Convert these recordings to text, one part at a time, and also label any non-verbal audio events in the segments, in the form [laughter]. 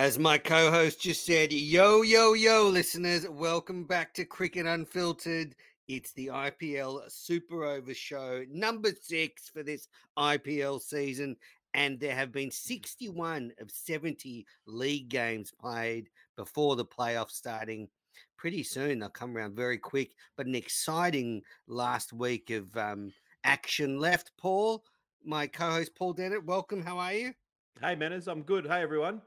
As my co host just said, yo, yo, yo, listeners, welcome back to Cricket Unfiltered. It's the IPL Super Over Show, number six for this IPL season. And there have been 61 of 70 league games played before the playoffs starting. Pretty soon, they'll come around very quick, but an exciting last week of um, action left. Paul, my co host Paul Dennett, welcome. How are you? Hey, Menners, I'm good. Hey, everyone.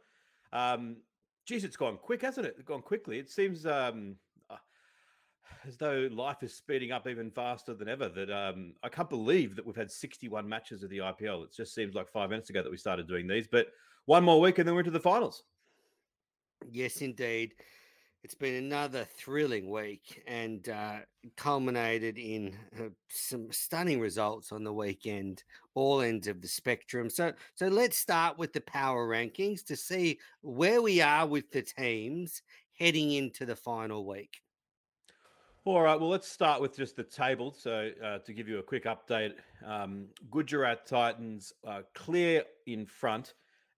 Um, geez, it's gone quick, hasn't it? It's gone quickly. It seems um, uh, as though life is speeding up even faster than ever. That um, I can't believe that we've had 61 matches of the IPL. It just seems like five minutes ago that we started doing these. But one more week and then we're into the finals. Yes, indeed. It's been another thrilling week and uh, culminated in uh, some stunning results on the weekend, all ends of the spectrum. So, so let's start with the power rankings to see where we are with the teams heading into the final week. All right, well, let's start with just the table. So, uh, to give you a quick update, um, Gujarat Titans are clear in front.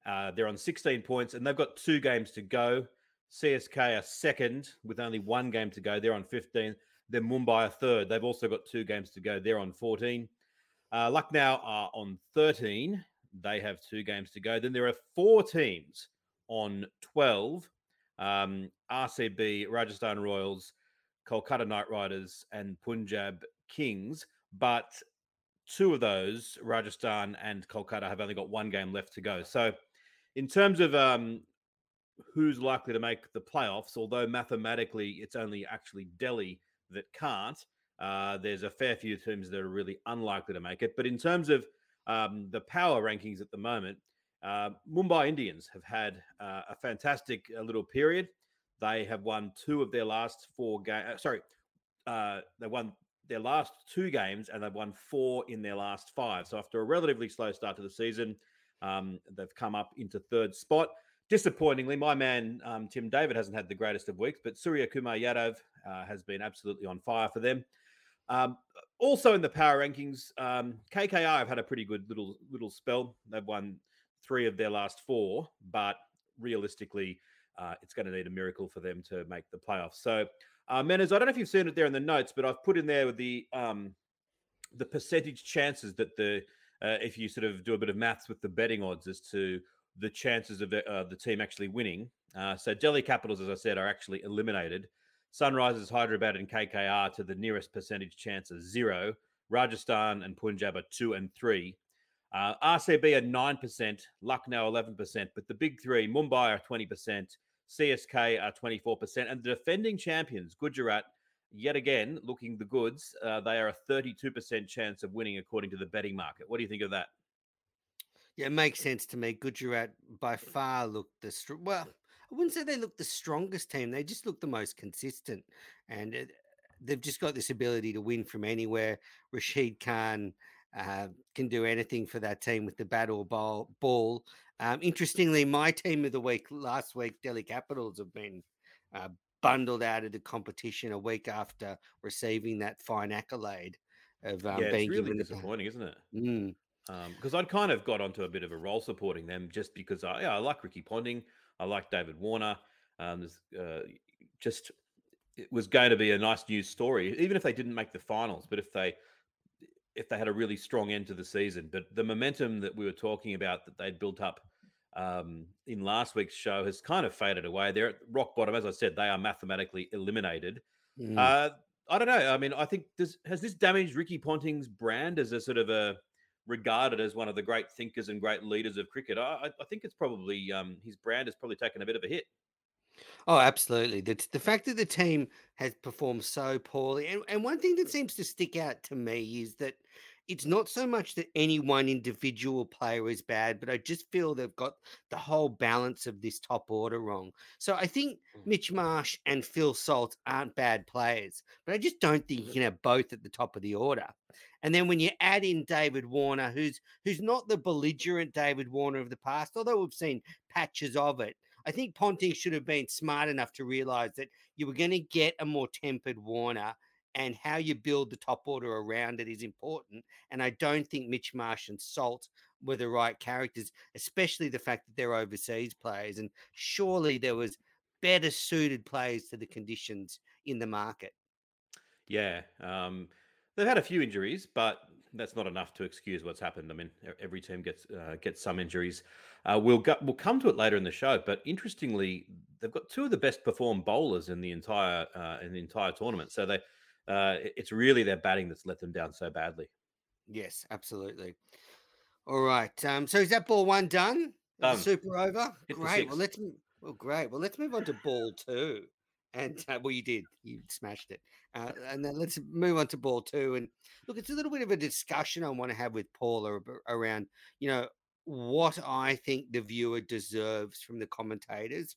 Uh, they're on 16 points and they've got two games to go. CSK are second with only one game to go. They're on 15. Then Mumbai are third. They've also got two games to go. They're on 14. Uh, Lucknow are on 13. They have two games to go. Then there are four teams on 12 um, RCB, Rajasthan Royals, Kolkata Knight Riders, and Punjab Kings. But two of those, Rajasthan and Kolkata, have only got one game left to go. So, in terms of um, who's likely to make the playoffs, although mathematically it's only actually Delhi that can't. Uh, there's a fair few teams that are really unlikely to make it. But in terms of um, the power rankings at the moment, uh, Mumbai Indians have had uh, a fantastic uh, little period. They have won two of their last four games. Uh, sorry, uh, they won their last two games and they've won four in their last five. So after a relatively slow start to the season, um, they've come up into third spot. Disappointingly, my man um, Tim David hasn't had the greatest of weeks, but Surya Kumar Yadav uh, has been absolutely on fire for them. Um, also in the power rankings, um, KKR have had a pretty good little little spell. They've won three of their last four, but realistically, uh, it's going to need a miracle for them to make the playoffs. So, uh, Menners, I don't know if you've seen it there in the notes, but I've put in there the um, the percentage chances that the uh, if you sort of do a bit of maths with the betting odds as to the chances of the, uh, the team actually winning. Uh, so Delhi Capitals, as I said, are actually eliminated. Sunrisers, Hyderabad, and KKR to the nearest percentage chance of zero. Rajasthan and Punjab are two and three. Uh, RCB are nine percent, Lucknow eleven percent, but the big three, Mumbai are twenty percent, CSK are twenty four percent, and the defending champions, Gujarat, yet again looking the goods. Uh, they are a thirty two percent chance of winning according to the betting market. What do you think of that? Yeah, it makes sense to me. Gujarat by far looked the str- well. I wouldn't say they look the strongest team. They just look the most consistent, and it, they've just got this ability to win from anywhere. Rashid Khan uh, can do anything for that team with the bat or ball. ball. Um, interestingly, my team of the week last week, Delhi Capitals, have been uh, bundled out of the competition a week after receiving that fine accolade of um, yeah, being it's really disappointing, isn't it? Mm. Because I'd kind of got onto a bit of a roll supporting them just because I, yeah, I like Ricky Ponting, I like David Warner. Um, uh, just it was going to be a nice news story, even if they didn't make the finals. But if they if they had a really strong end to the season, but the momentum that we were talking about that they'd built up um, in last week's show has kind of faded away. They're at rock bottom, as I said. They are mathematically eliminated. Mm. Uh, I don't know. I mean, I think this has this damaged Ricky Ponting's brand as a sort of a regarded as one of the great thinkers and great leaders of cricket. I, I think it's probably um, his brand has probably taken a bit of a hit. Oh, absolutely. The, the fact that the team has performed so poorly, and, and one thing that seems to stick out to me is that it's not so much that any one individual player is bad, but I just feel they've got the whole balance of this top order wrong. So I think Mitch Marsh and Phil Salt aren't bad players, but I just don't think you can have both at the top of the order. And then when you add in David Warner, who's who's not the belligerent David Warner of the past, although we've seen patches of it, I think Ponting should have been smart enough to realize that you were going to get a more tempered Warner and how you build the top order around it is important. And I don't think Mitch Marsh and Salt were the right characters, especially the fact that they're overseas players. And surely there was better suited players to the conditions in the market. Yeah. Um, they've had a few injuries, but that's not enough to excuse what's happened. I mean, every team gets uh, gets some injuries. Uh, we'll go, we'll come to it later in the show, but interestingly, they've got two of the best performed bowlers in the entire uh, in the entire tournament. So they, uh, it's really their batting that's let them down so badly. Yes, absolutely. All right. Um, so is that ball one done? Done. Super over. Great. Well, let's well, great. Well, let's move on to ball two. And uh, well, you did. You smashed it. Uh, and then let's move on to ball two. And look, it's a little bit of a discussion I want to have with Paula around, you know, what I think the viewer deserves from the commentators.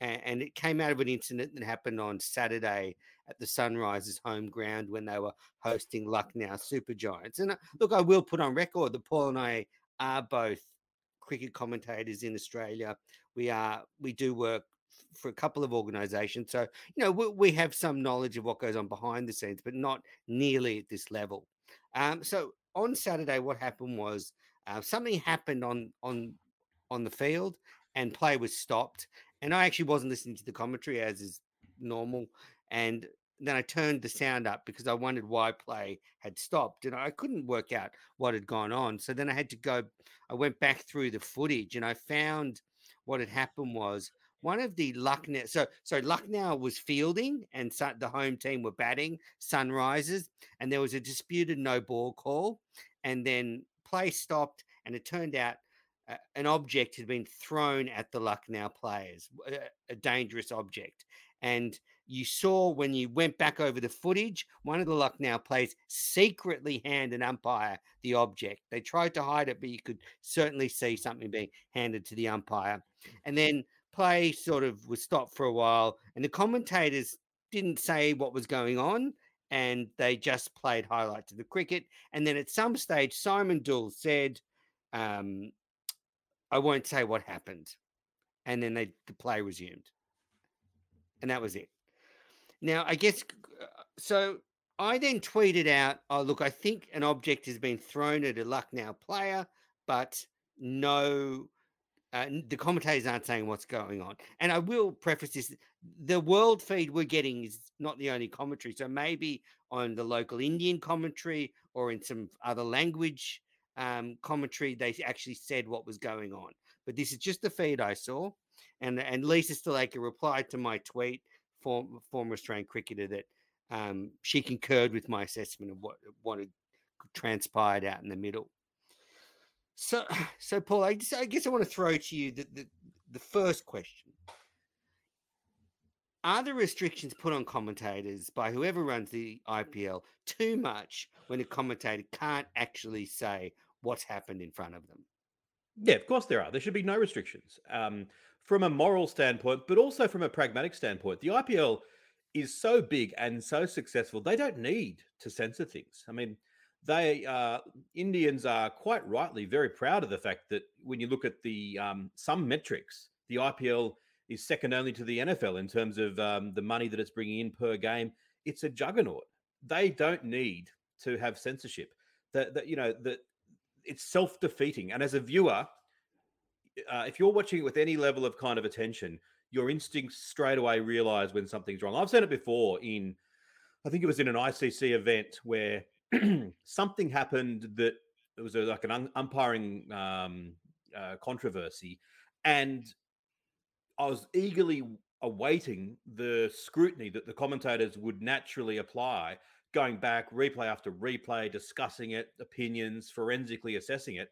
And, and it came out of an incident that happened on Saturday at the Sunrisers home ground when they were hosting Lucknow Super Giants. And uh, look, I will put on record that Paul and I are both cricket commentators in Australia. We are we do work for a couple of organisations, so you know we, we have some knowledge of what goes on behind the scenes, but not nearly at this level. Um, so on Saturday, what happened was uh, something happened on on on the field, and play was stopped. And I actually wasn't listening to the commentary as is normal, and then I turned the sound up because I wondered why play had stopped, and I couldn't work out what had gone on. So then I had to go. I went back through the footage, and I found what had happened was one of the Lucknow. So so Lucknow was fielding, and the home team were batting. Sunrisers, and there was a disputed no ball call, and then play stopped, and it turned out. Uh, an object had been thrown at the Lucknow players, a, a dangerous object. And you saw when you went back over the footage, one of the Lucknow players secretly hand an umpire the object. They tried to hide it, but you could certainly see something being handed to the umpire. And then play sort of was stopped for a while, and the commentators didn't say what was going on. And they just played highlights of the cricket. And then at some stage, Simon Doull said, um, I won't say what happened. And then they, the play resumed. And that was it. Now, I guess uh, so. I then tweeted out, "Oh, look, I think an object has been thrown at a Lucknow player, but no, the commentators aren't saying what's going on." And I will preface this: the world feed we're getting is not the only commentary. So maybe on the local Indian commentary or in some other language um, commentary, they actually said what was going on. But this is just the feed I saw, and and Lisa Sthalekar replied to my tweet form, former Australian cricketer that um, she concurred with my assessment of what what had transpired out in the middle. So, [sighs] so Paul, I, I guess I want to throw to you the, the the first question: Are the restrictions put on commentators by whoever runs the IPL too much when a commentator can't actually say what's happened in front of them? Yeah, of course there are. There should be no restrictions um, from a moral standpoint, but also from a pragmatic standpoint. The IPL is so big and so successful, they don't need to censor things. I mean, they uh, Indians are quite rightly very proud of the fact that when you look at the um, some metrics, the IPL is second only to the NFL in terms of um, the money that it's bringing in per game. It's a juggernaut. They don't need to have censorship. That that you know that it's self defeating. And as a viewer, uh, if you're watching it with any level of kind of attention, your instincts straight away realize when something's wrong. I've seen it before in, I think it was in an ICC event where [clears throat] something happened that it was a, like an un- umpiring um, uh, controversy, and I was eagerly awaiting the scrutiny that the commentators would naturally apply, going back replay after replay, discussing it, opinions, forensically assessing it,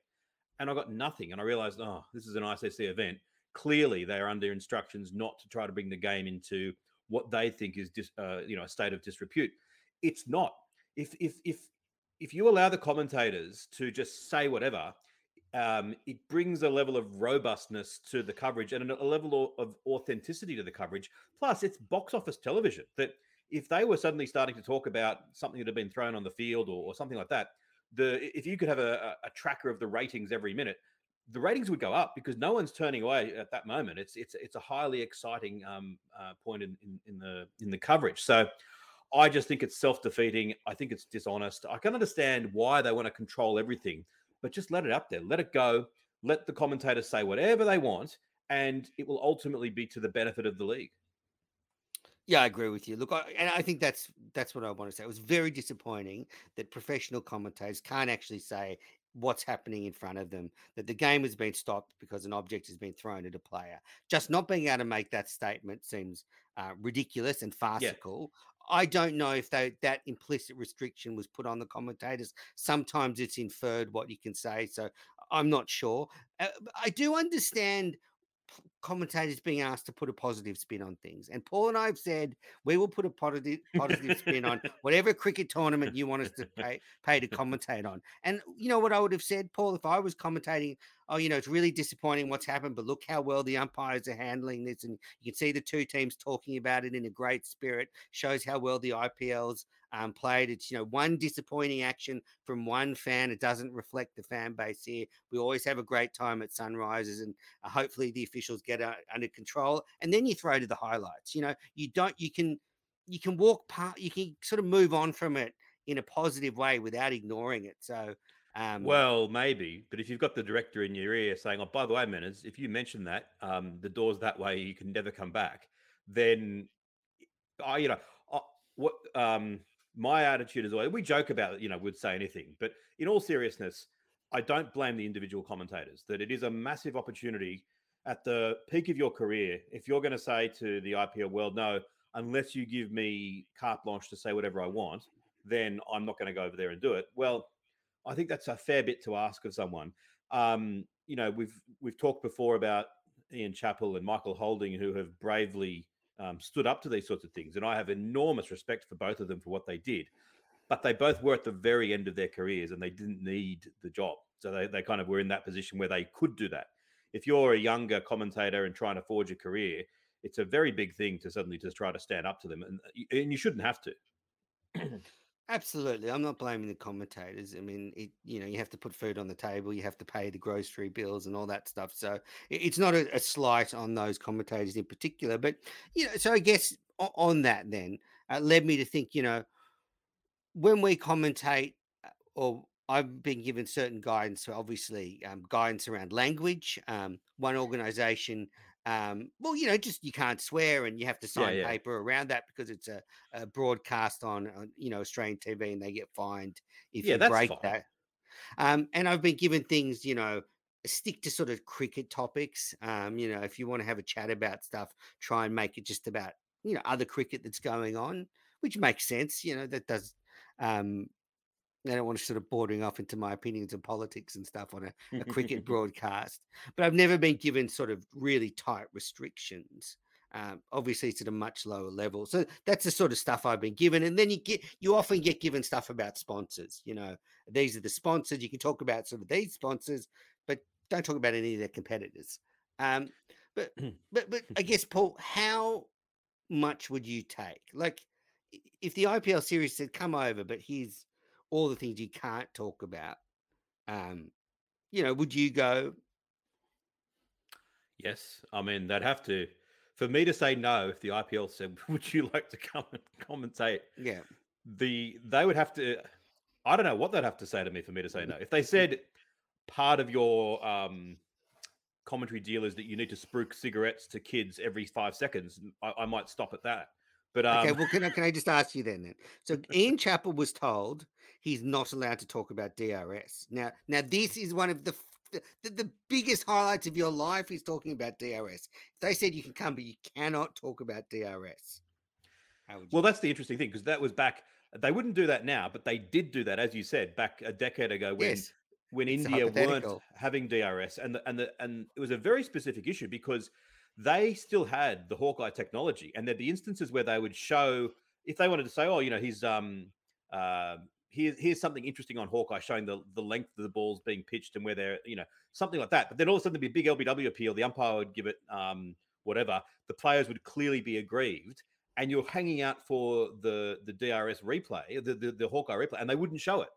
and I got nothing. And I realized, oh, this is an ICC event. Clearly, they are under instructions not to try to bring the game into what they think is, dis, uh, you know, a state of disrepute. It's not. If if if if you allow the commentators to just say whatever, um, it brings a level of robustness to the coverage and a level of authenticity to the coverage. Plus, it's box office television. That if they were suddenly starting to talk about something that had been thrown on the field or, or something like that, the if you could have a, a, tracker of the ratings every minute, the ratings would go up because no one's turning away at that moment. It's it's it's a highly exciting um, uh, point in, in, in the in the coverage. So. I just think it's self defeating. I think it's dishonest. I can understand why they want to control everything, but just let it up there, let it go, let the commentators say whatever they want, and it will ultimately be to the benefit of the league. Yeah, I agree with you. Look, I, and I think that's that's what I want to say. It was very disappointing that professional commentators can't actually say what's happening in front of them, that the game has been stopped because an object has been thrown at a player. Just not being able to make that statement seems uh, ridiculous and farcical. I don't know if they, that implicit restriction was put on the commentators. Sometimes it's inferred what you can say, so I'm not sure. Uh, I do understand commentators being asked to put a positive spin on things. And Paul and I have said we will put a positive positive spin on [laughs] whatever cricket tournament you want us to pay pay to commentate on. And you know what I would have said, Paul, if I was commentating, oh, you know, it's really disappointing what's happened, but look how well the umpires are handling this. And you can see the two teams talking about it in a great spirit, shows how well the IPL's um, played. It's you know one disappointing action from one fan. It doesn't reflect the fan base here. We always have a great time at Sunrisers and uh, hopefully the officials get uh, under control. And then you throw to the highlights. You know, you don't. You can you can walk part. You can sort of move on from it in a positive way without ignoring it. So. Um, well, maybe, but if you've got the director in your ear saying, "Oh, by the way, Menners, if you mention that um, the door's that way, you can never come back," then I, you know, what um, my attitude is always we joke about it, you know, would say anything, but in all seriousness, I don't blame the individual commentators. That it is a massive opportunity at the peak of your career. If you're going to say to the IPL world, no, unless you give me carte blanche to say whatever I want, then I'm not going to go over there and do it. Well, I think that's a fair bit to ask of someone. Um, you know, we've we've talked before about Ian Chappell and Michael Holding, who have bravely um, stood up to these sorts of things. And I have enormous respect for both of them for what they did. But they both were at the very end of their careers and they didn't need the job. So they, they kind of were in that position where they could do that. If you're a younger commentator and trying to forge a career, it's a very big thing to suddenly just try to stand up to them. And, and you shouldn't have to. Absolutely. I'm not blaming the commentators. I mean, it, you know, you have to put food on the table, you have to pay the grocery bills and all that stuff. So it's not a, a slight on those commentators in particular. But, you know, so I guess on that then uh, led me to think, you know, when we commentate uh, or I've been given certain guidance, so obviously um, guidance around language. Um, one organization um, well, you know, just you can't swear and you have to sign yeah, yeah. paper around that because it's a, a broadcast on, on, you know, Australian TV and they get fined if yeah, you break fine. that. Um, and I've been given things, you know, stick to sort of cricket topics. Um, you know, if you want to have a chat about stuff, try and make it just about, you know, other cricket that's going on, which makes sense. You know, that does, um, I don't want to sort of bordering off into my opinions of politics and stuff on a, a cricket [laughs] broadcast, but I've never been given sort of really tight restrictions. Um, obviously, it's at a much lower level, so that's the sort of stuff I've been given. And then you get you often get given stuff about sponsors. You know, these are the sponsors. You can talk about sort of these sponsors, but don't talk about any of their competitors. Um, but [clears throat] but but I guess Paul, how much would you take? Like, if the IPL series said, "Come over, but here's all the things you can't talk about," um, you know, would you go? Yes, I mean they'd have to. For me to say no, if the IPL said, [laughs] "Would you like to come and commentate?" Yeah, the they would have to. I don't know what they'd have to say to me for me to say no. If they said part of your um, commentary deal is that you need to spruik cigarettes to kids every five seconds, I, I might stop at that. But um, Okay, well, can I, can I just ask you then? Then, so Ian Chappell was told he's not allowed to talk about DRS. Now, now this is one of the the, the biggest highlights of your life. He's talking about DRS. They said you can come, but you cannot talk about DRS. Well, that's the interesting thing because that was back. They wouldn't do that now, but they did do that, as you said, back a decade ago when yes, when it's India weren't having DRS, and the, and the, and it was a very specific issue because they still had the Hawkeye technology, and there'd be instances where they would show if they wanted to say, oh, you know, he's um uh, here's here's something interesting on Hawkeye showing the the length of the balls being pitched and where they're you know something like that. But then all of a sudden there'd be a big LBW appeal. The umpire would give it um whatever. The players would clearly be aggrieved. And you're hanging out for the the DRS replay, the, the the Hawkeye replay, and they wouldn't show it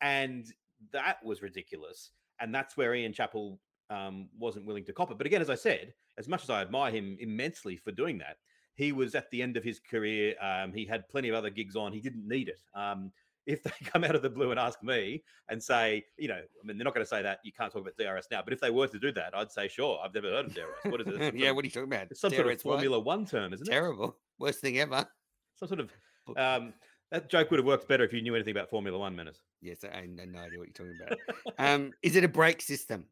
and that was ridiculous. And that's where Ian Chappell um, wasn't willing to cop it. But again, as I said, as much as I admire him immensely for doing that, he was at the end of his career. Um, he had plenty of other gigs on. He didn't need it. Um, if they [laughs] come out of the blue and ask me and say, you know, I mean, they're not going to say that you can't talk about DRS now. But if they were to do that, I'd say, sure, I've never heard of DRS. What is it? [laughs] Yeah, what are you talking about? it's some sort of DRS what? Formula One term, isn't it? Terrible. Worst thing ever. Some sort of um, that joke would have worked better if you knew anything about Formula One, Menners. Yes, I have no idea what you're talking about. um, is it a brake system?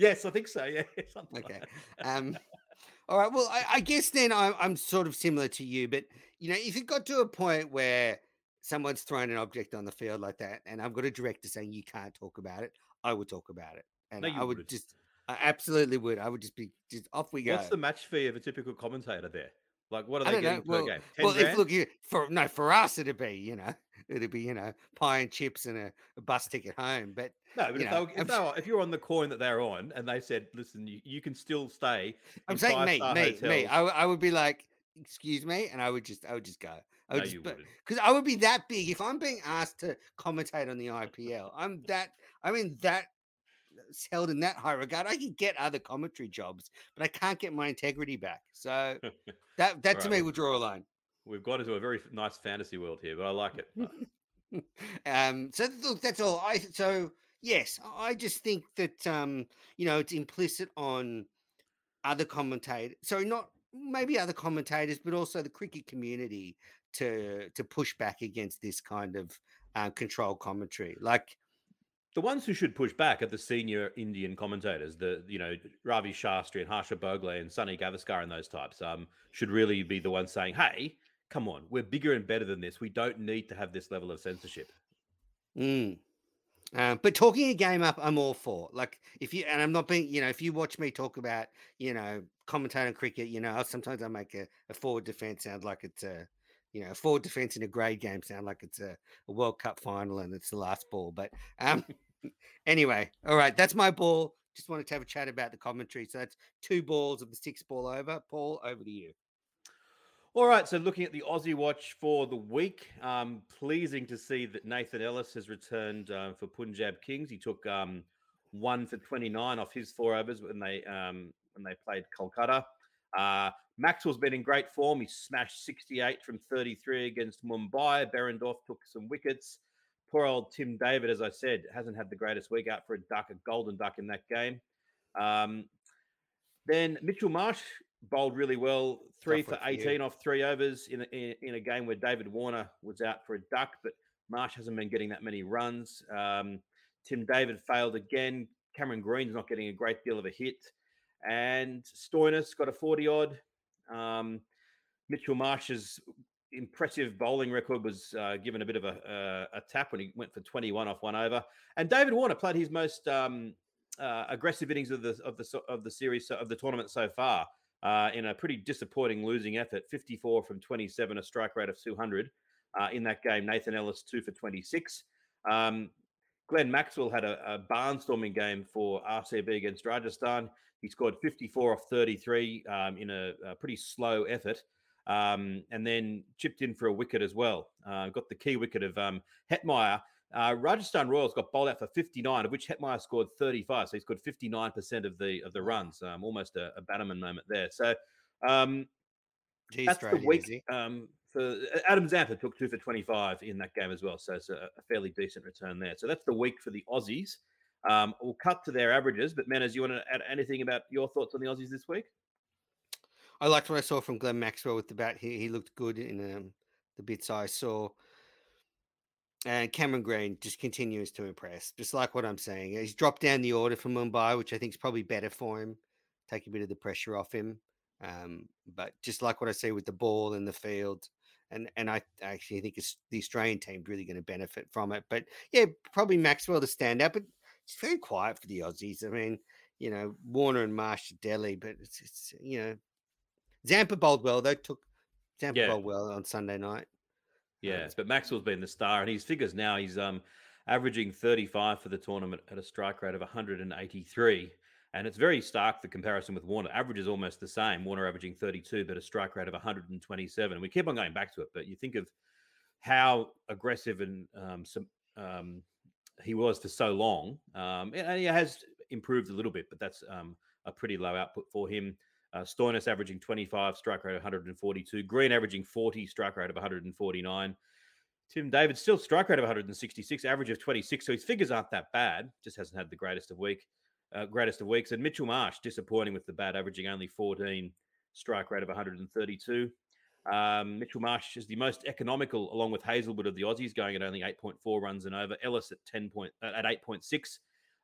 Yes, I think so. Yeah, [laughs] Okay. Um, [laughs] all right. Well, I, I guess then I'm, I'm sort of similar to you, but you know, if it got to a point where someone's thrown an object on the field like that, and I've got a director saying you can't talk about it, I would talk about it, and No, I would just, I absolutely would. I would just be just off we go. What's the match fee of a typical commentator there? Like, what are they don't know. per Well, game? Well, if look, you, for no, for us it'd be, you know, it'd be, you know, pie and chips and a, a bus ticket home. But no, but you if, know, they were, if, they were, if you're on the coin that they're on, and they said, "Listen, you, you can still stay." I'm saying me, me, me. hotels." I, w- I would be like, excuse me, and I would just, I would just go. I would no, just, because I would be that big if I'm being asked to commentate on the IPL. I'm that I'm in that held in that high regard. I can get other commentary jobs, but I can't get my integrity back. So [laughs] that that to me would draw a line. We've got into a very nice fantasy world here, but I like it. [laughs] Um, so look, that's all. I so yes, I just think that um, you know it's implicit on other commentators. Sorry, not maybe other commentators, but also the cricket community to to push back against this kind of uh, control commentary. Like, the ones who should push back are the senior Indian commentators, the you know Ravi Shastri and Harsha Bhogle and Sunny Gavaskar and those types. Um, should really be the ones saying, "Hey, come on, we're bigger and better than this. We don't need to have this level of censorship." mm. Um, but talking a game up, I'm all for. Like, if you and I'm not being, you know, if you watch me talk about, you know, commentating cricket, you know, sometimes I make a, a forward defense sound like it's a, you know, a forward defense in a grade game sound like it's a, a World Cup final and it's the last ball. But um, [laughs] anyway, all right, that's my ball. Just wanted to have a chat about the commentary. So that's two balls of the six ball over. Paul, over to you. All right, so looking at the Aussie watch for the week, um, pleasing to see that Nathan Ellis has returned uh, for Punjab Kings. He took um, one for 29 off his four overs when they um, when they played Kolkata. Uh, Maxwell's been in great form. He smashed 68 from 33 against Mumbai. Behrendorff took some wickets. Poor old Tim David, as I said, hasn't had the greatest week out for a duck, a golden duck in that game. Um, then Mitchell Marsh bowled really well, three Tough for week for you. 18 off three overs in a, in, in a game where David Warner was out for a duck, but Marsh hasn't been getting that many runs. Um, Tim David failed again. Cameron Green's not getting a great deal of a hit. And Stoinis got a 40 odd. Um, Mitchell Marsh's impressive bowling record was uh, given a bit of a, a, a tap when he went for 21 off one over. And David Warner played his most um, uh, aggressive innings of the of the of the series of the tournament so far uh, in a pretty disappointing losing effort. 54 from 27, a strike rate of 200 uh, in that game. Nathan Ellis two for 26. Um, Glenn Maxwell had a, a barnstorming game for RCB against Rajasthan. He scored 54 off 33 um, in a, a pretty slow effort. um, and then chipped in for a wicket as well. Uh, got the key wicket of um, Hetmyer. Uh, Rajasthan Royals got bowled out for 59, of which Hetmyer scored 35. So he scored 59% of the of the runs, um, almost a, a Bannerman moment there. So um, Geez, that's the week. Um, for Adam Zampa took two for 25 in that game as well. So it's a, a fairly decent return there. So that's the week for the Aussies. Um, we'll cut to their averages. But Menners, you want to add anything about your thoughts on the Aussies this week? I liked what I saw from Glenn Maxwell with the bat. He, he looked good in um, the bits I saw. And Cameron Green just continues to impress, just like what I'm saying. He's dropped down the order for Mumbai, which I think is probably better for him, take a bit of the pressure off him. Um, but just like what I see with the ball in the field, and and I actually think it's the Australian team really going to benefit from it. But yeah, probably Maxwell to stand out, but it's very quiet for the Aussies. I mean, you know, Warner and Marsh Delhi, but it's, it's you know, Zampa bowled well. They took Zampa Yeah. bowled well on Sunday night. Yes, but Maxwell's been the star, and his figures now he's um averaging 35 for the tournament at a strike rate of 183. And it's very stark the comparison with Warner. Average is almost the same. Warner averaging 32, but a strike rate of 127. And We keep on going back to it, but you think of how aggressive and um, some, um, he was for so long. Um, and he has improved a little bit, but that's um, a pretty low output for him. Uh, Stoinis averaging 25, strike rate of 142. Green averaging 40, strike rate of 149. Tim David still strike rate of 166, average of 26. So his figures aren't that bad. Just hasn't had the greatest of week, uh, greatest of weeks. And Mitchell Marsh disappointing with the bat, averaging only 14, strike rate of 132. Um, Mitchell Marsh is the most economical, along with Hazlewood of the Aussies, going at only 8.4 runs and over. Ellis at 10 point at 8.6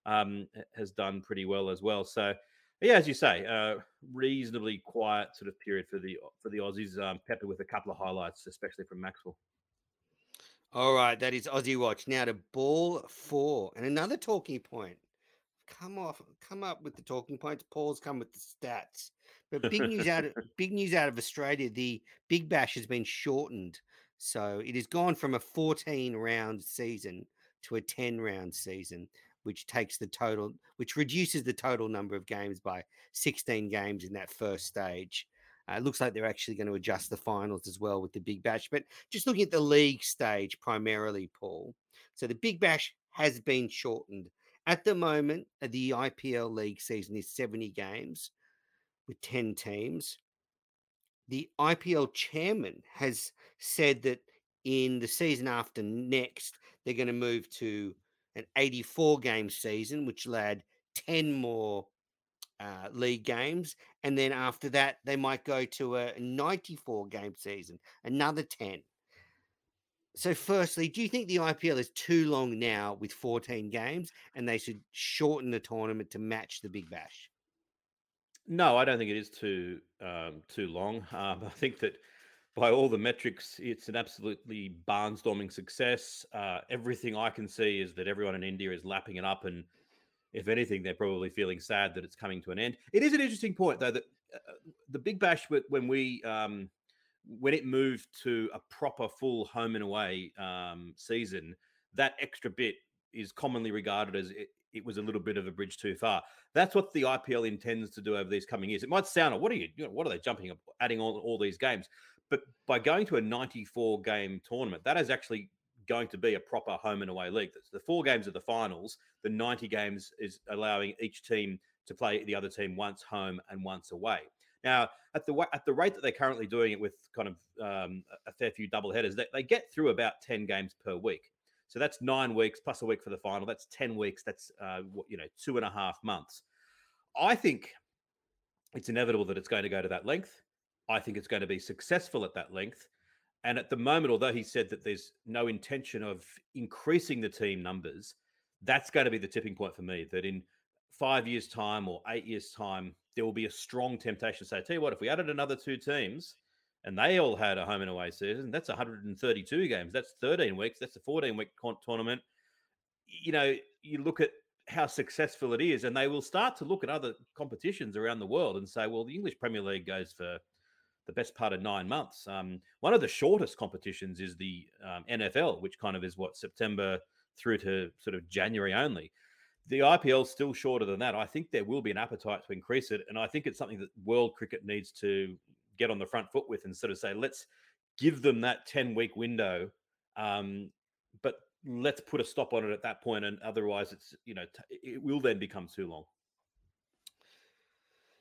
um, has done pretty well as well. So yeah, as you say, uh, reasonably quiet sort of period for the for the Aussies. Um, peppered with a couple of highlights, especially from Maxwell. All right, that is Aussie Watch. Now to ball four. And another talking point. Come off, come up with the talking points. Paul's come with the stats. But big news out of [laughs] big news out of Australia. The Big Bash has been shortened. So it has gone from a 14 round season to a 10 round season, which takes the total, which reduces the total number of games by 16 games in that first stage. Uh, it looks like they're actually going to adjust the finals as well with the Big Bash. But just looking at the league stage primarily, Paul. So the Big Bash has been shortened. At the moment, uh, the IPL league season is 70 games with 10 teams. The IPL chairman has said that in the season after next, they're going to move to an 84 game season, which add 10 more uh, league games. And then after that, they might go to a 94 game season, another 10. So, firstly, do you think the IPL is too long now with 14 games and they should shorten the tournament to match the Big Bash? No, I don't think it is too um, too long. [laughs] Um, I think that by all the metrics, it's an absolutely barnstorming success. Uh, everything I can see is that everyone in India is lapping it up, and if anything, they're probably feeling sad that it's coming to an end. It is an interesting point, though, that uh, the Big Bash, when we um, when it moved to a proper full home and away um, season, that extra bit is commonly regarded as it, it was a little bit of a bridge too far. That's what the IPL intends to do over these coming years. It might sound, what are you, you know, what are they jumping up, adding all, all these games? But by going to a 94 game tournament, that is actually going to be a proper home and away league. The four games of the finals. The 90 games is allowing each team to play the other team once home and once away. Now, at the at the rate that they're currently doing it with kind of um, a fair few double headers, they, they get through about 10 games per week. So that's nine weeks plus a week for the final. That's 10 weeks. That's, uh, you know, two and a half months. I think it's inevitable that it's going to go to that length. I think it's going to be successful at that length. And at the moment, although he said that there's no intention of increasing the team numbers, that's going to be the tipping point for me. That in five years' time or eight years' time, there will be a strong temptation to say, tell you what, if we added another two teams and they all had a home and away season, that's 132 games. That's 13 weeks. That's a 14 week tournament. You know, you look at how successful it is, and they will start to look at other competitions around the world and say, well, the English Premier League goes for the best part of nine months. Um, one of the shortest competitions is the um, NFL, which kind of is what September through to sort of January only. The IPL is still shorter than that. I think there will be an appetite to increase it, and I think it's something that world cricket needs to get on the front foot with and sort of say, let's give them that 10 week window. Um, but let's put a stop on it at that point, and otherwise, it's you know t- it will then become too long.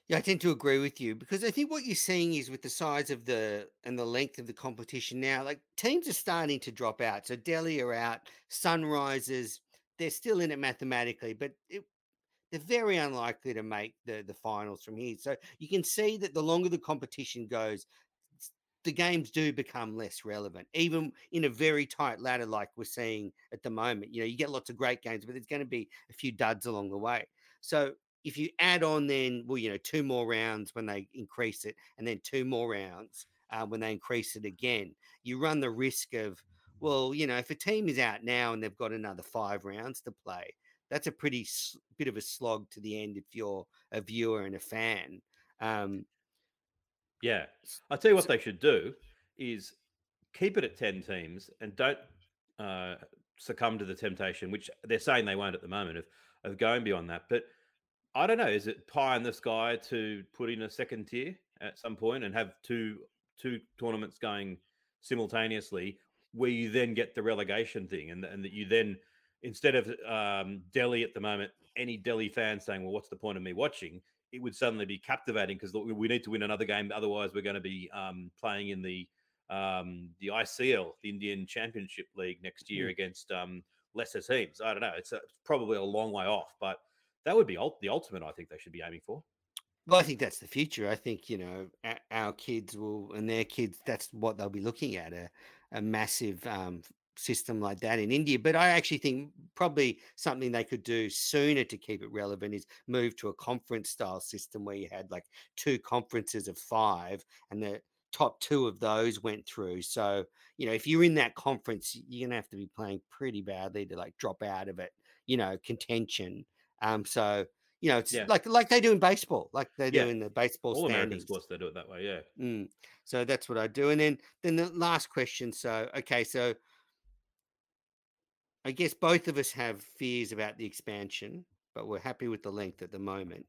Yeah, I tend to agree with you because I think what you're seeing is with the size of the and the length of the competition now, like teams are starting to drop out. So Delhi are out, Sunrisers, they're still in it mathematically, but it, they're very unlikely to make the the finals from here. So you can see that the longer the competition goes, the games do become less relevant, even in a very tight ladder like we're seeing at the moment. You know, you get lots of great games, but there's going to be a few duds along the way. So if you add on then, well, you know, two more rounds when they increase it, and then two more rounds uh, when they increase it again, you run the risk of, well, you know, if a team is out now and they've got another five rounds to play, that's a pretty s- bit of a slog to the end if you're a viewer and a fan. Um, Yeah, I'll tell you what so- they should do is keep it at 10 teams and don't uh, succumb to the temptation, which they're saying they won't at the moment, of, of going beyond that. But I don't know, is it pie in the sky to put in a second tier at some point and have two two tournaments going simultaneously where you then get the relegation thing and, and that you then instead of um, Delhi at the moment, any Delhi fan saying, "Well, what's the point of me watching?" It would suddenly be captivating because we need to win another game. Otherwise, we're going to be um, playing in the um, the ICL, the Indian Championship League next year against um, lesser teams. I don't know. It's, a, it's probably a long way off, but that would be ult- the ultimate. I think they should be aiming for. Well, I think that's the future. I think you know our, kids will and their kids. That's what they'll be looking at a a massive um, system like that in India. But I actually think probably something they could do sooner to keep it relevant is move to a conference style system where you had like two conferences of five, and the top two of those went through. So you know if you're in that conference, you're gonna have to be playing pretty badly to like drop out of it. You know contention. Um, so you know, it's Yeah. like like they do in baseball, like they do Yeah. in the baseball All American sports they do it that way. Yeah. Mm. So that's what I do. And then then the last question. So okay, so I guess both of us have fears about the expansion, but we're happy with the length at the moment.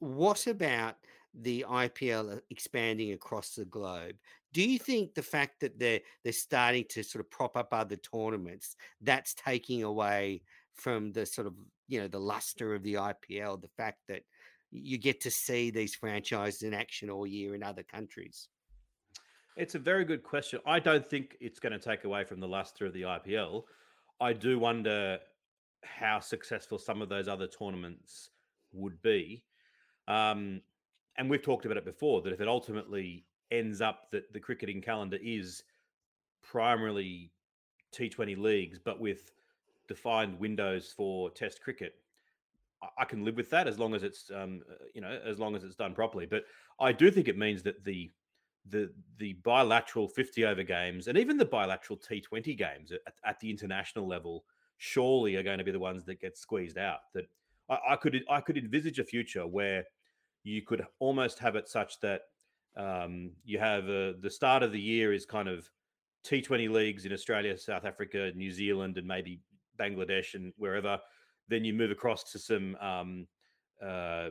What about the IPL expanding across the globe? Do you think the fact that they're they're starting to sort of prop up other tournaments that's taking away from the sort of you know the luster of the IPL, the fact that you get to see these franchises in action all year in other countries? It's a very good question. I don't think it's going to take away from the luster of the IPL. I do wonder how successful some of those other tournaments would be. Um, and we've talked about it before that if it ultimately ends up that the cricketing calendar is primarily T20 leagues, but with defined windows for Test cricket, I- can live with that as long as it's um, uh, you know as long as it's done properly. But I do think it means that the the the bilateral 50 over games and even the bilateral T20 games at, at the international level surely are going to be the ones that get squeezed out. That I, I could I could envisage a future where you could almost have it such that um, you have uh, the start of the year is kind of T20 leagues in Australia, South Africa, New Zealand, and maybe Bangladesh and wherever. Then you move across to some um, uh,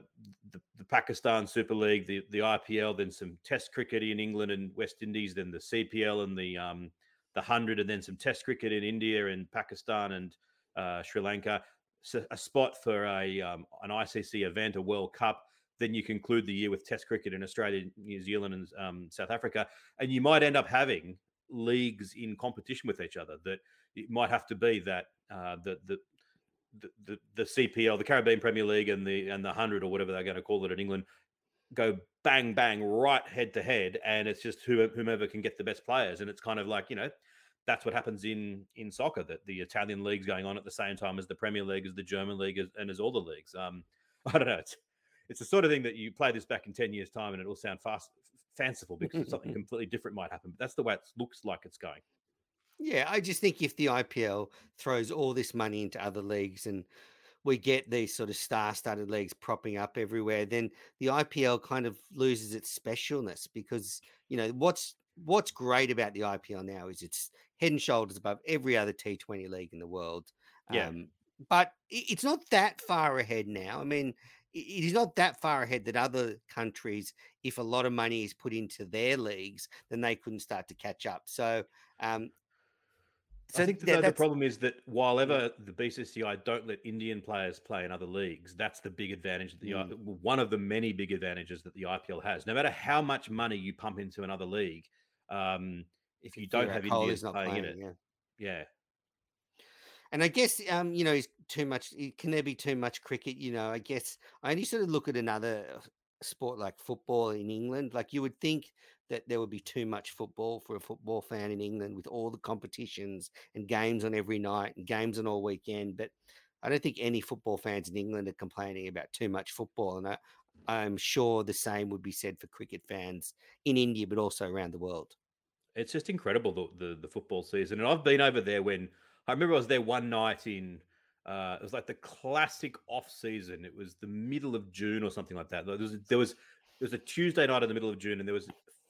the, the Pakistan Super League, the, the IPL, then some Test cricket in England and West Indies, then the CPL and the um, the hundred, and then some Test cricket in India and Pakistan and uh, Sri Lanka. So a spot for a um, an ICC event, a World Cup. Then you conclude the year with Test cricket in Australia, New Zealand, and um, South Africa, and you might end up having leagues in competition with each other. That it might have to be that uh, the the the, the, the CPL, the Caribbean Premier League, and the and the hundred or whatever they're going to call it in England, go bang bang right head to head, and it's just who, whomever can get the best players, and it's kind of like you know that's what happens in in soccer that the Italian league's going on at the same time as the Premier League, as the German league, as, and as all the leagues. Um, [laughs] I don't know. It's it's the sort of thing that you play this back in ten years' time, and it will sound fast fanciful because something [laughs] completely different might happen. But that's the way it looks like it's going. Yeah, I just think if the IPL throws all this money into other leagues and we get these sort of star-studded leagues propping up everywhere, then the IPL kind of loses its specialness because you know what's what's great about the IPL now is it's head and shoulders above every other T20 league in the world. Yeah. Um, but it's not that far ahead now. I mean, it is not that far ahead that other countries, if a lot of money is put into their leagues, then they couldn't start to catch up. So, um, so I think the, the problem is that while ever the BCCI don't let Indian players play in other leagues, that's the big advantage. That the mm. one of the many big advantages that the IPL has. No matter how much money you pump into another league, um, if you don't have Indians playing, playing, in it, yeah. yeah. And I guess um, you know, is too much. Can there be too much cricket? You know, I guess I only sort of look at another uh, sport like football in England. Like you would think that there would be too much football for a football fan in England with all the competitions and games on every night and games on all weekend. But I don't think any football fans in England are complaining about too much football. And I, I'm sure the same would be said for cricket fans in India, but also around the world. It's just incredible the, the, the football season. And I've been over there when I remember I was there one night in uh, it was like the classic off season. It was the middle of June or something like that. There was there was it was a Tuesday night in the middle of June, and there was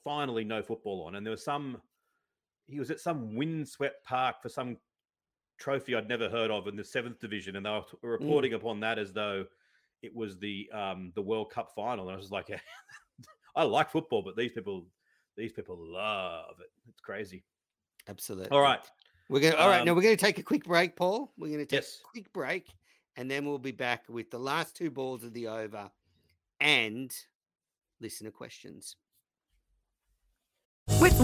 finally no football on, and there was some. He was at some windswept park for some trophy I'd never heard of in the seventh division, and they were mm. reporting mm. upon that as though it was the um, the World Cup final. And I was like, [laughs] I like football, but these people these people love it. It's crazy. Absolutely. All right. We're going all right. Um, now we're going to take a quick break, Paul. We're going to take yes. a quick break and then we'll be back with the last two balls of the over and listener questions.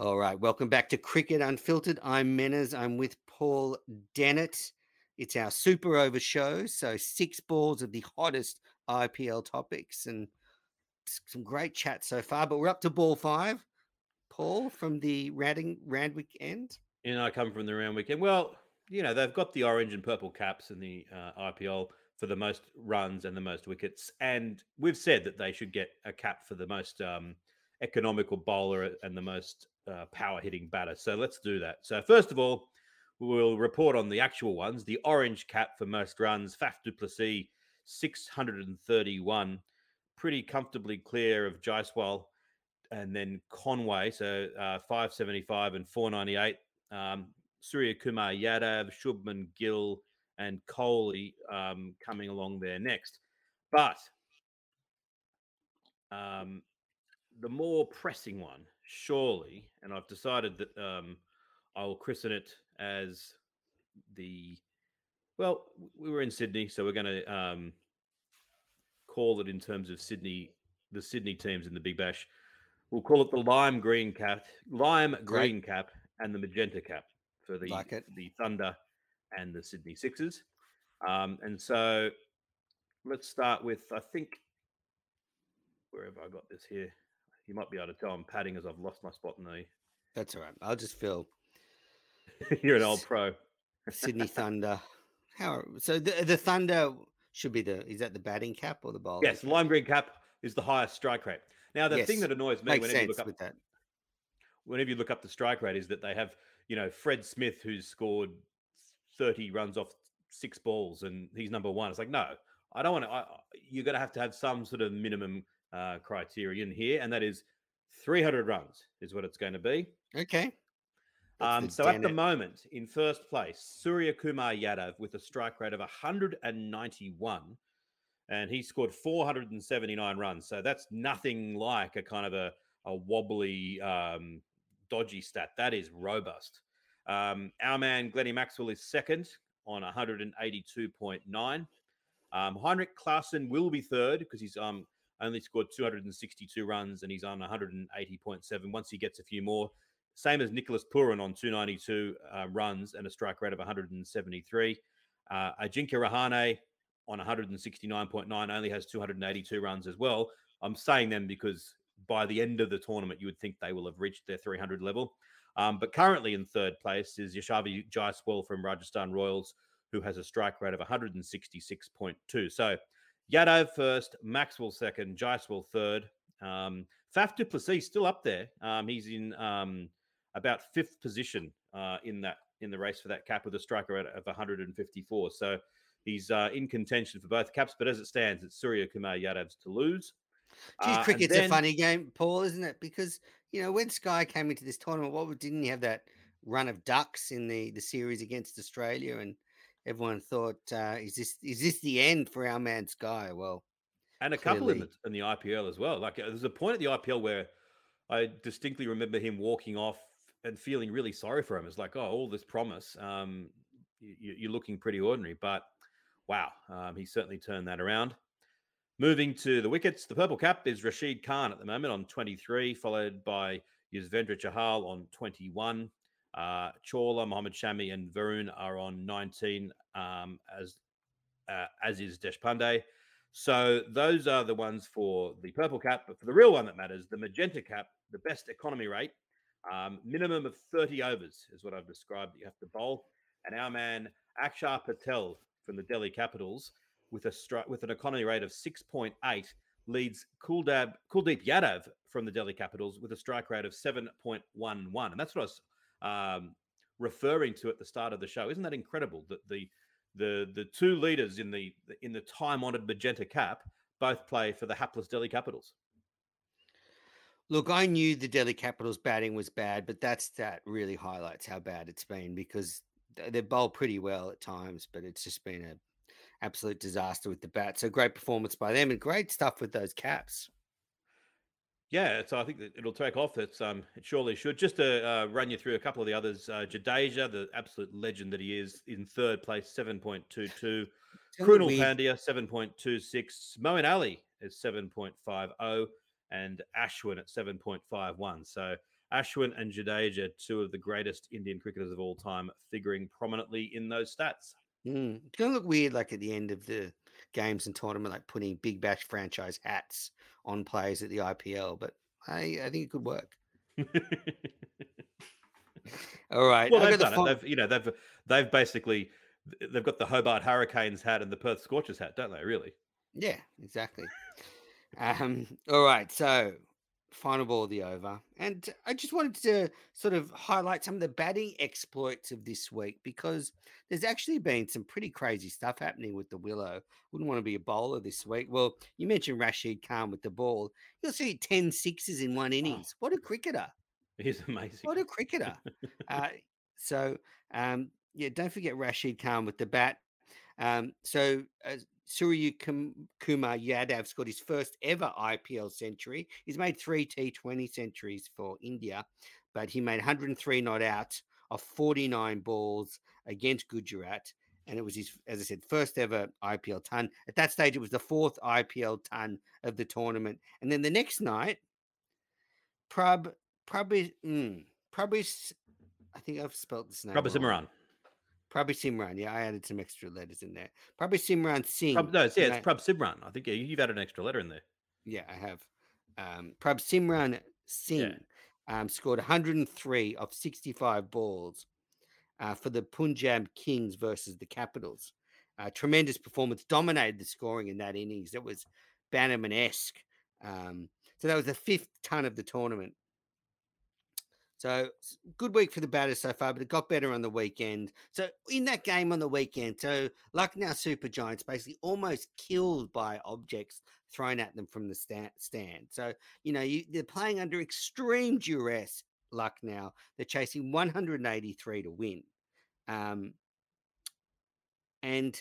All right, welcome back to Cricket Unfiltered. I'm Menners. I'm with Paul Dennett. It's our super over show, so six balls of the hottest IPL topics and some great chat so far, but we're up to ball five. Paul from the Randing Randwick end. Know, I come from the Randwick end. Well, you know, they've got the orange and purple caps in the uh, IPL for the most runs and the most wickets. And we've said that they should get a cap for the most um, economical bowler and the most uh, power hitting batter. So let's do that. So, first of all, we'll report on the actual ones. The orange cap for most runs, Faf du Plessis, 631 pretty comfortably clear of Jaiswal and then Conway, so uh, 575 and 498. Um, Suryakumar Yadav, Shubman Gill, and Kohli um, coming along there next. But um, the more pressing one, surely, and I've decided that um, I will christen it as the. Well, we were in Sydney, so we're going to um, call it in terms of Sydney, the Sydney teams in the Big Bash. We'll call it the lime green cap, lime green cap, and the magenta cap for the like the Thunder and the Sydney Sixers. Um, and so let's start with I think where have I got this here? You might be able to tell I'm padding as I've lost my spot in the. That's all right. I'll just fill. [laughs] You're an old pro. Sydney [laughs] Thunder. How so? The the Thunder should be the is that the batting cap or the bowling? Yes, lime green cap is the highest strike rate. Now, the yes. thing that annoys me Makes whenever you look up that. whenever you look up the strike rate is that they have you know Fred Smith who's scored thirty runs off six balls and he's number one. It's like no, I don't want to. you're going to have to have some sort of minimum uh, criterion here, and that is 300 runs is what it's going to be. Okay. Um, so at the moment, in first place, Suryakumar Yadav with a strike rate of 191, and he scored 479 runs. So that's nothing like a kind of a, a wobbly, um, dodgy stat. That is robust. Um, our man Glennie Maxwell is second on 182.9. Um, Heinrich Klaasen will be third because he's um, only scored 262 runs and he's on 180.7. Once he gets a few more, same as Nicholas Pooran on 292 uh, runs and a strike rate of 173. Uh, Ajinkya Rahane on 169.9 only has 282 runs as well. I'm saying them because by the end of the tournament, you would think they will have reached their 300 level. Um, but currently in third place is Yashasvi Jaiswal from Rajasthan Royals, who has a strike rate of 166.2. So Yadav first, Maxwell second, Jaiswal third. Um, Faf du Plessis still up there. Um, he's in um, about fifth position uh, in that in the race for that cap with a strike rate of 154. So he's uh, in contention for both caps. But as it stands, it's Suryakumar Yadav's to lose. Geez, Uh, cricket's then- a funny game, Paul, isn't it? Because you know when Sky came into this tournament, what didn't he have that run of ducks in the the series against Australia, and everyone thought, uh, is this is this the end for our man Sky? Well, and a couple in the, in the IPL as well. Like uh, there's a point at the IPL where I distinctly remember him walking off and feeling really sorry for him. It's like, oh, all this promise, um, you, you're looking pretty ordinary. But wow, um, he certainly turned that around. Moving to the wickets, the purple cap is Rashid Khan at the moment on 23, followed by Yuzvendra Chahal on 21. Uh, Chawla, Mohammad Shami, and Varun are on 19, um, as uh, as is Deshpande. So those are the ones for the purple cap. But for the real one that matters, the magenta cap, the best economy rate, um, minimum of 30 overs is what I've described you have to bowl. And our man Akshar Patel from the Delhi Capitals with a stri- with an economy rate of 6.8 leads Kuldab, Kuldeep Yadav from the Delhi Capitals with a strike rate of 7.11. And that's what I was um, referring to at the start of the show. Isn't that incredible that the the the two leaders in the in the time honored magenta cap both play for the hapless Delhi Capitals? Look, I knew the Delhi Capitals batting was bad, but that's that really highlights how bad it's been because th- they bowl pretty well at times, but it's just been a absolute disaster with the bat. So great performance by them and great stuff with those caps. Yeah, so I think that it'll take off. It's um, it surely should. Just to uh, run you through a couple of the others, uh, Jadeja, the absolute legend that he is, in third place, seven point two two. [laughs] Krunal we- Pandya, seven point two six. Moeen Ali is seven point five zero, and Ashwin at seven point five one. So Ashwin and Jadeja, two of the greatest Indian cricketers of all time, figuring prominently in those stats. Mm. It's going to look weird, like at the end of the games and tournament, like putting Big Bash franchise hats on players at the IPL. But I, I think it could work. [laughs] All right, Well, they've got the done it. They've you know they've they've basically they've got the Hobart Hurricanes hat and the Perth Scorchers hat, don't they? Really? Yeah, exactly. um, all right, so final ball of the over. And I just wanted to sort of highlight some of the batting exploits of this week because there's actually been some pretty crazy stuff happening with the Willow. Wouldn't want to be a bowler this week. Well, you mentioned Rashid Khan with the ball. You'll see 10 sixes in one innings. What a cricketer. He's amazing. What a cricketer. uh, so, um, yeah, don't forget Rashid Khan with the bat. Um, so, uh, Suryakumar Yadav scored his first ever IPL century. He's made three T20 centuries for India, but he made 103 not out of 49 balls against Gujarat. And it was his, as I said, first ever IPL ton. At that stage, it was the fourth IPL ton of the tournament. And then the next night, Prab Prabhi mm, Prabhi, I think I've spelled this name. Prabha wrong. Simran. Yeah, I added some extra letters in there. Probably Simran Singh. Prab, no, it's, yeah, it's Prab Simran. I think yeah, you've added an extra letter in there. Yeah, I have. Um, Prabhsimran Singh um, scored 103 of 65 balls uh, for the Punjab Kings versus the Capitals. Uh, tremendous performance, dominated the scoring in that innings. It was Bannerman esque. Um, so that was the fifth ton of the tournament. So good week for the batters so far, but it got better on the weekend. So in that game on the weekend, so Lucknow Super Giants basically almost killed by objects thrown at them from the stand. So you know you, they're playing under extreme duress. Lucknow they're chasing 183 to win, um, and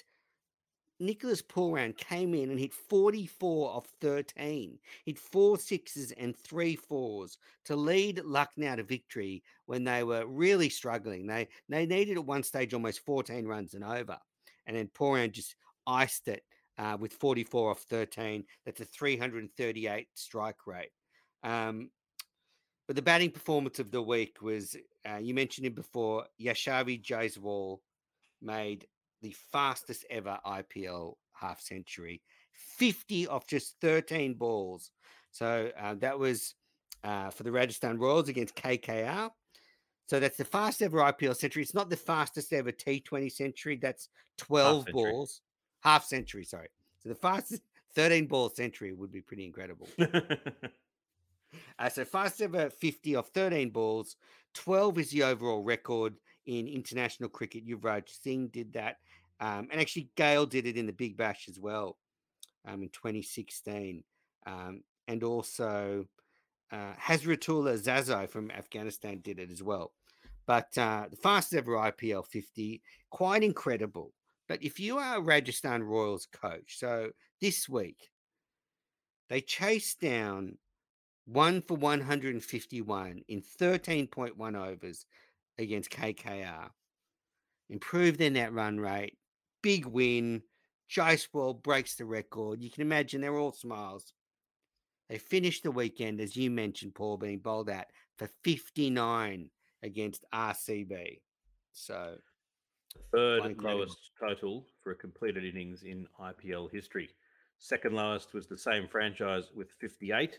Nicholas Pooran came in and hit 44 of 13. Hit four sixes and three fours to lead Lucknow to victory when they were really struggling. They they needed at one stage almost 14 runs and over. And then Pooran just iced it uh, with 44 off 13. That's a 338 strike rate. Um, but the batting performance of the week was, uh, you mentioned him before, Yashasvi Jaiswal made the fastest ever IPL half century, 50 off just 13 balls. So uh, that was uh, for the Rajasthan Royals against KKR. So that's the fastest ever IPL century. It's not the fastest ever T20 century. That's 12 century. balls, half century, sorry. So the fastest [laughs] 13 ball century would be pretty incredible. [laughs] Uh, so fastest ever 50 off 13 balls. 12 is the overall record in international cricket. Yuvraj Singh did that. Um, and actually, Gayle did it in the Big Bash as well um, in 2016. Um, and also, uh, Hazratullah Zazai from Afghanistan did it as well. But uh, the fastest ever IPL 50, quite incredible. But if you are Rajasthan Royals coach, so this week they chased down one for 151 in 13.1 overs against KKR, improved their net run rate, big win. Jaiswal breaks the record. You can imagine they're all smiles. They finished the weekend, as you mentioned, Paul, being bowled out for 59 against RCB. So, Third lowest total for a completed innings in IPL history. Second lowest was the same franchise with 58.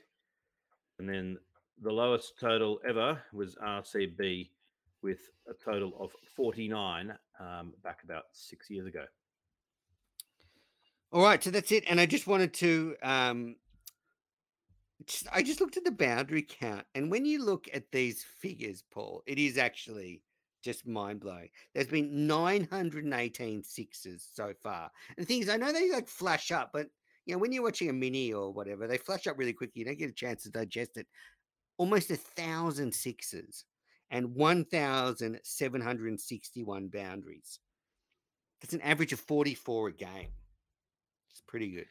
And then the lowest total ever was RCB with a total of 49 um, back about six years ago. all right, so that's it. And I just wanted to, um, just, I just looked at the boundary count. And when you look at these figures, Paul, it is actually just mind blowing. There's been 918 sixes so far. And the thing is, I know they like flash up, but you know, when you're watching a mini or whatever, they flash up really quickly. You don't get a chance to digest it. Almost a thousand sixes and 1,761 boundaries. That's an average of 44 a game. It's pretty good.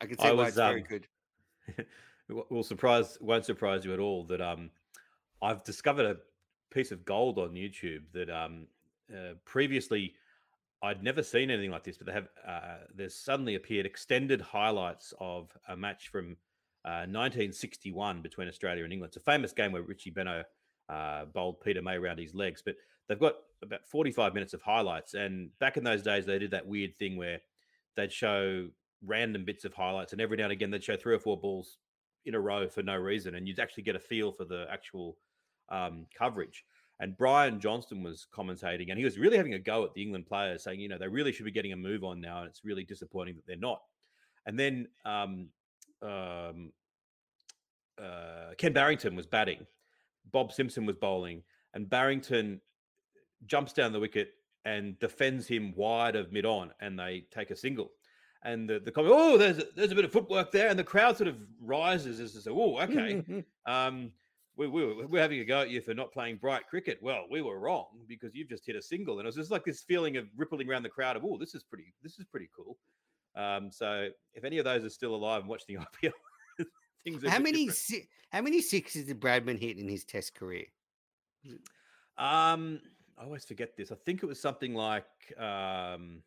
I can see I why was, it's very um, good. [laughs] Will will surprise won't surprise you at all that um I've discovered a piece of gold on YouTube that um uh, previously I'd never seen anything like this, but they have uh, there's suddenly appeared extended highlights of a match from uh, 1961 between Australia and England. It's a famous game where Richie Benaud uh, bowled Peter May around his legs, but they've got about 45 minutes of highlights. And back in those days, they did that weird thing where they'd show random bits of highlights, and every now and again they'd show three or four balls in a row for no reason, and you'd actually get a feel for the actual um, coverage. And Brian Johnston was commentating, and he was really having a go at the England players, saying, you know, they really should be getting a move on now, and it's really disappointing that they're not. And then um, um, uh, Ken Barrington was batting, Bob Simpson was bowling, and Barrington jumps down the wicket and defends him wide of mid on, and they take a single. And the, the comment, oh, there's a, there's a bit of footwork there, and the crowd sort of rises as to say, oh, okay, [laughs] um, we, we, were- we're having a go at you for not playing bright cricket. Well, we were wrong because you've just hit a single, and it was just like this feeling of rippling around the crowd of, oh, this is pretty, this is pretty cool. Um, so if any of those are still alive and watching the [laughs] IPL, things How many si- how many sixes did Bradman hit in his test career? Um, I always forget this. I think it was something like um,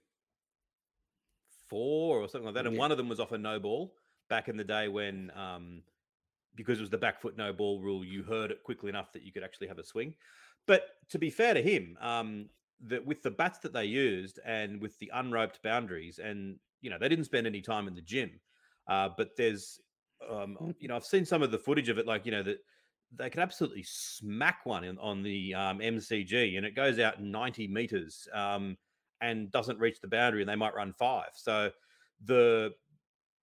four or something like that, and Yeah. one of them was off a no ball back in the day when, um, because it was the back foot no ball rule, you heard it quickly enough that you could actually have a swing. But to be fair to him, um, that with the bats that they used and with the unroped boundaries, and you know they didn't spend any time in the gym, uh, but there's, um, you know, I've seen some of the footage of it, like you know that they can absolutely smack one in, on the um, MCG, and it goes out 90 meters um, and doesn't reach the boundary, and they might run five. So the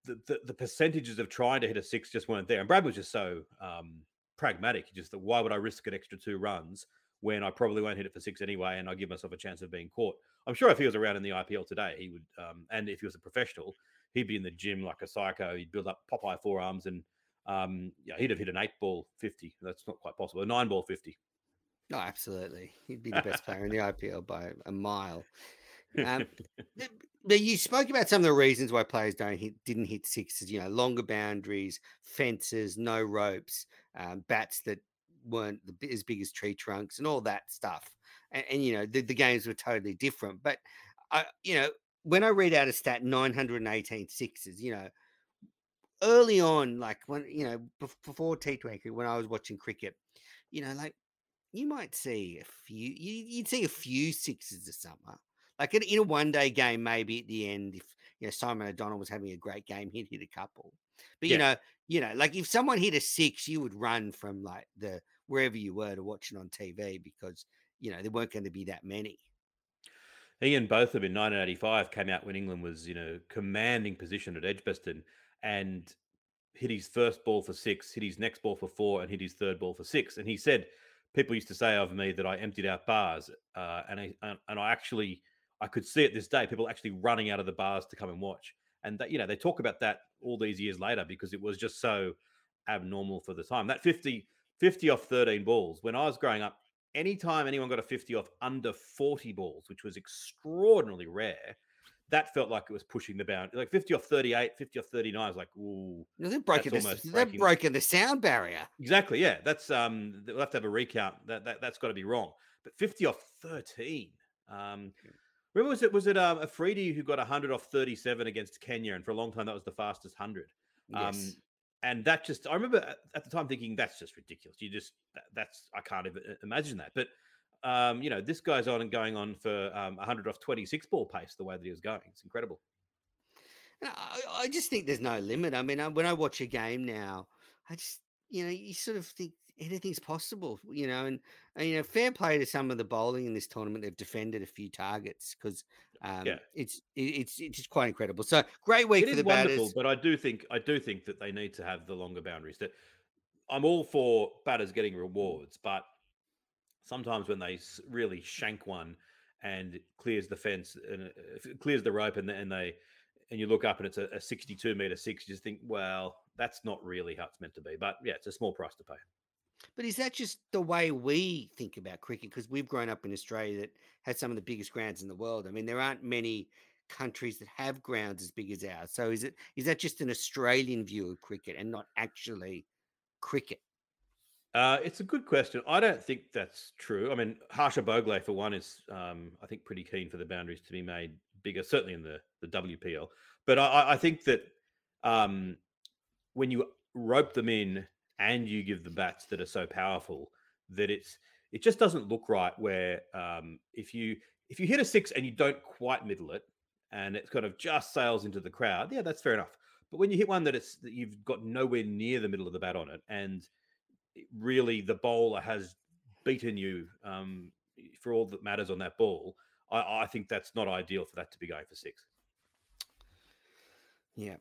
the, the the percentages of trying to hit a six just weren't there. And Brad was just so um, pragmatic. He just thought, why would I risk an extra two runs when I probably won't hit it for six anyway, and I give myself a chance of being caught? I'm sure if he was around in the IPL today, he would, um, and if he was a professional, he'd be in the gym like a psycho. He'd build up Popeye forearms and um, yeah, he'd have hit an eight ball 50. That's not quite possible. A nine ball 50. No, absolutely. He'd be the best player in the IPL by a mile. Um, [laughs] but you spoke about some of the reasons why players don't hit, didn't hit sixes. You know, longer boundaries, fences, no ropes, um, bats that weren't the, as big as tree trunks, and all that stuff. And, and you know, the, the games were totally different. But I, you know, when I read out a stat, 918 sixes, you know, early on, like when you know, before T20, when I was watching cricket, you know, like you might see a few, you, you'd see a few sixes this summer. Like in, in a one day game, maybe at the end, if you know Simon O'Donnell was having a great game, he'd hit a couple. But you Yeah. know, you know, like if someone hit a six, you would run from like the wherever you were to watch it on TV because you know there weren't going to be that many. Ian Botham in 1985 came out when England was, you know, commanding position at Edgbaston and hit his first ball for six, hit his next ball for four, and hit his third ball for six. And he said, people used to say of me that I emptied out bars, uh, and I and I actually I could see it this day people actually running out of the bars to come and watch. And that you know they talk about that all these years later because it was just so abnormal for the time. That 50, 50 off 13 balls when I was growing up, anytime anyone got a 50 off under 40 balls, which was extraordinarily rare, that felt like it was pushing the bound. Like 50 off 38, 50 off 39 is like, ooh. They're breaking the, they're breaking the sound barrier. Exactly. Yeah. That's um we'll have to have a recount. That, that that's gotta be wrong. But 50 off 13. Um remember was it was it um Afridi who got 100 off 37 against Kenya and for a long time that was the fastest 100. Um Yes. And that just I remember at, at the time thinking that's just ridiculous. You just that, that's I can't even uh, imagine that. But um, you know, this guy's on and going on for um, 100 off 26 ball pace the way that he was going. It's incredible. I, I just think there's no limit. I mean, I, when I watch a game now, I just, you know, you sort of think anything's possible, you know, and, and you know, fair play to some of the bowling in this tournament. They've defended a few targets because um, Yeah. it's it, it's it's just quite incredible. So great week It for the wonderful, batters. but I do think I do think that they need to have the longer boundaries. That I'm all for batters getting rewards, but sometimes when they really shank one and clears the fence and it- clears the rope and they- and they and you look up and it's a, a 62 meter six, you just think, well, that's not really how it's meant to be. But yeah, it's a small price to pay. But is that just the way we think about cricket? Because we've grown up in Australia that has some of the biggest grounds in the world. I mean, there aren't many countries that have grounds as big as ours. So is it is that just an Australian view of cricket and not actually cricket? Uh, it's a good question. I don't think that's true. I mean, Harsha Bhogle, for one, is um, I think pretty keen for the boundaries to be made bigger, certainly in the the WPL. But I, I- think that um, when you rope them in and you give the bats that are so powerful, that it's it just doesn't look right. Where um, if you if you hit a six and you don't quite middle it, and it kind of just sails into the crowd, yeah, that's fair enough. But when you hit one that it's that you've got nowhere near the middle of the bat on it, and really the bowler has beaten you um, for all that matters on that ball, I, I think that's not ideal for that to be going for six. Yeah.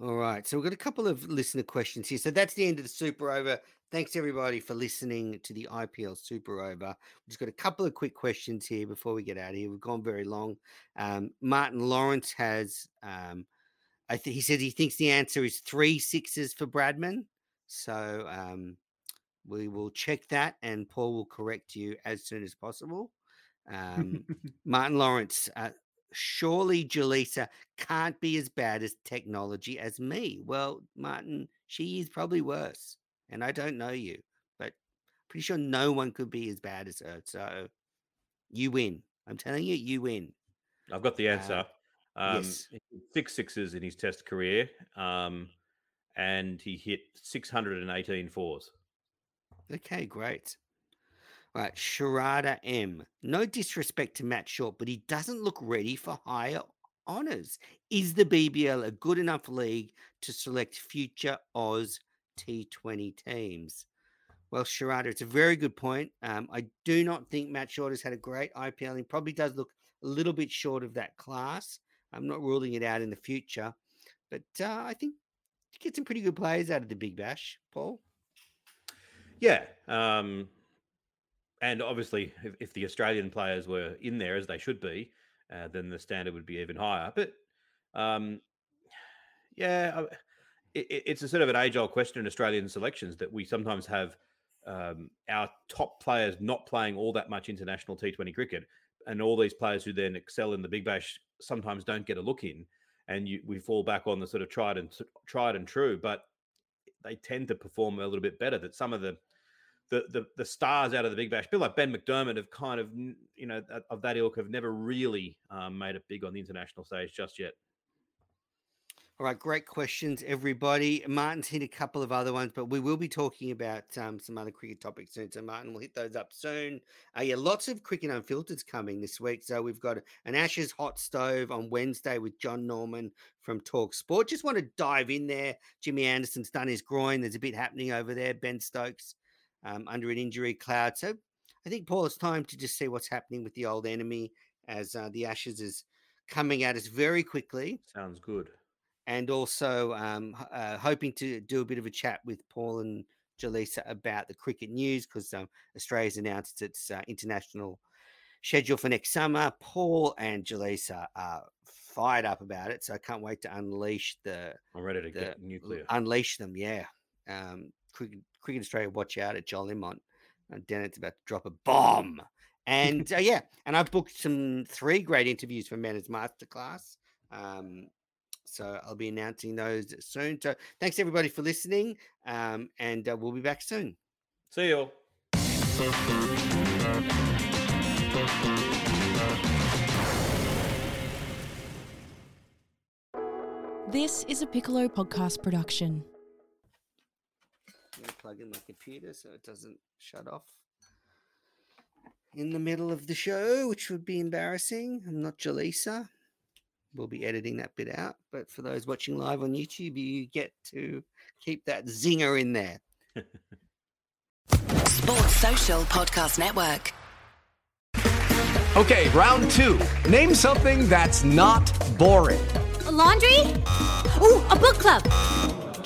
All right. So we've got a couple of listener questions here. So that's the end of the Super Over. Thanks everybody for listening to the IPL Super Over. We've just got a couple of quick questions here before we get out of here. We've gone very long. Um, Martin Lawrence has, um, I think he says he thinks the answer is three sixes for Bradman. So um, we will check that, and Paul will correct you as soon as possible. [laughs] Um, Martin Lawrence, uh, surely Jelisa can't be as bad as technology as me. Well, Martin, she is probably worse. And I don't know you, but pretty sure no one could be as bad as her. So you win. I'm telling you, you win. I've got the Uh, answer. Um, yes. Six sixes in his test career, um, and he hit 618 fours. Okay, great. All right, Sharada M. No disrespect to Matt Short, but he doesn't look ready for higher honours. Is the BBL a good enough league to select future Oz T20 teams? Well, Sharada, it's a very good point. Um, I do not think Matt Short has had a great IPL. He probably does look a little bit short of that class. I'm not ruling it out in the future, but uh, I think you get some pretty good players out of the Big Bash, Paul. Yeah. Um, and obviously, if, if the Australian players were in there as they should be, uh, then the standard would be even higher. But um, yeah, it, it- it's a sort of an age-old question in Australian selections that we sometimes have um, our top players not playing all that much international T20 cricket, and all these players who then excel in the Big Bash sometimes don't get a look in, and you, we fall back on the sort of tried and tried and true, but they tend to perform a little bit better. That some of the the, the the stars out of the Big Bash, people like Ben McDermott, have kind of you know of- that ilk have never really um, made it big on the international stage just yet. All right, great questions, everybody. Martin's hit a couple of other ones, but we will be talking about um, some other cricket topics soon. So, Martin, we'll hit those up soon. Uh, yeah, lots of cricket unfiltered coming this week. So, we've got an Ashes hot stove on Wednesday with John Norman from Talk Sport. Just want to dive in there. Jimmy Anderson's done his groin. There's a bit happening over there. Ben Stokes um, under an injury cloud. So I think, Paul, it's time to just see what's happening with the old enemy as uh, the Ashes is coming at us very quickly. Sounds good. And also um, uh, hoping to do a bit of a chat with Paul and Jelisa about the cricket news because um, Australia's announced its uh, international schedule for next summer. Paul and Jelisa are fired up about it, so I can't wait to unleash the. I'm ready to the- get nuclear. Unleash them, yeah. Um, cricket, cricket Australia, watch out at Joel Limont. Uh, Dennett's about to drop a bomb. And uh, yeah, and I've booked some three great interviews for Menners Masterclass. Um, so I'll be announcing those soon. So thanks everybody for listening, um, and uh, we'll be back soon. See you all. This is a Piccolo podcast production. I'm gonna plug in my computer so it doesn't shut off in the middle of the show, which would be embarrassing. I'm not Jelisa. We'll be editing that bit out. But for those watching live on YouTube, you get to keep that zinger in there. Sports Social Podcast Network. Okay, round two. Name something that's not boring. laundry? Ooh, a book club.